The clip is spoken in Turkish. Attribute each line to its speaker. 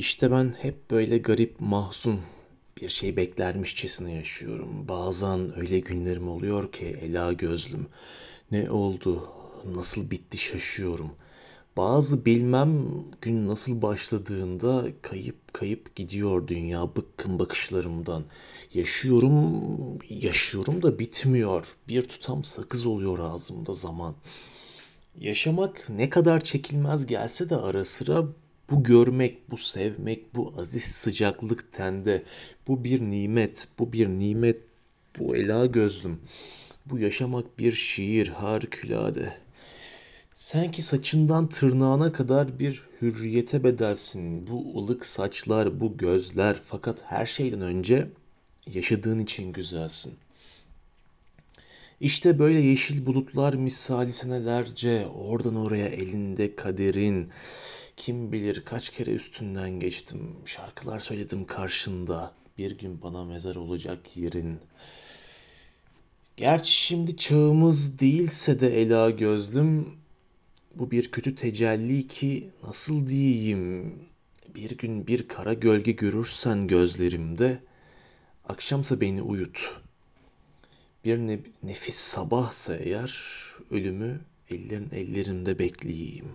Speaker 1: İşte ben hep böyle garip, mahzun, bir şey beklermişçesine yaşıyorum. Bazen öyle günlerim oluyor ki ela gözlüm. Ne oldu, nasıl bitti şaşıyorum. Bazı bilmem gün nasıl başladığında kayıp kayıp gidiyor dünya bıkkın bakışlarımdan. Yaşıyorum, yaşıyorum da bitmiyor. Bir tutam sakız oluyor ağzımda zaman. Yaşamak ne kadar çekilmez gelse de ara sıra bu görmek, bu sevmek, bu aziz sıcaklık tende, bu bir nimet, bu bir nimet, bu ela gözlüm. Bu yaşamak bir şiir harikulade. Sanki saçından tırnağına kadar bir hürriyete bedelsin. Bu ılık saçlar, bu gözler fakat her şeyden önce yaşadığın için güzelsin. İşte böyle yeşil bulutlar misali senelerce oradan oraya elinde kaderin. Kim bilir kaç kere üstünden geçtim. Şarkılar söyledim karşında. Bir gün bana mezar olacak yerin. Gerçi şimdi çağımız değilse de ela gözlüm. Bu bir kötü tecelli ki nasıl diyeyim. Bir gün bir kara gölge görürsen gözlerimde. Akşamsa beni uyut. Bir ne- nefis sabahsa eğer ölümü ellerin ellerinde bekleyeyim.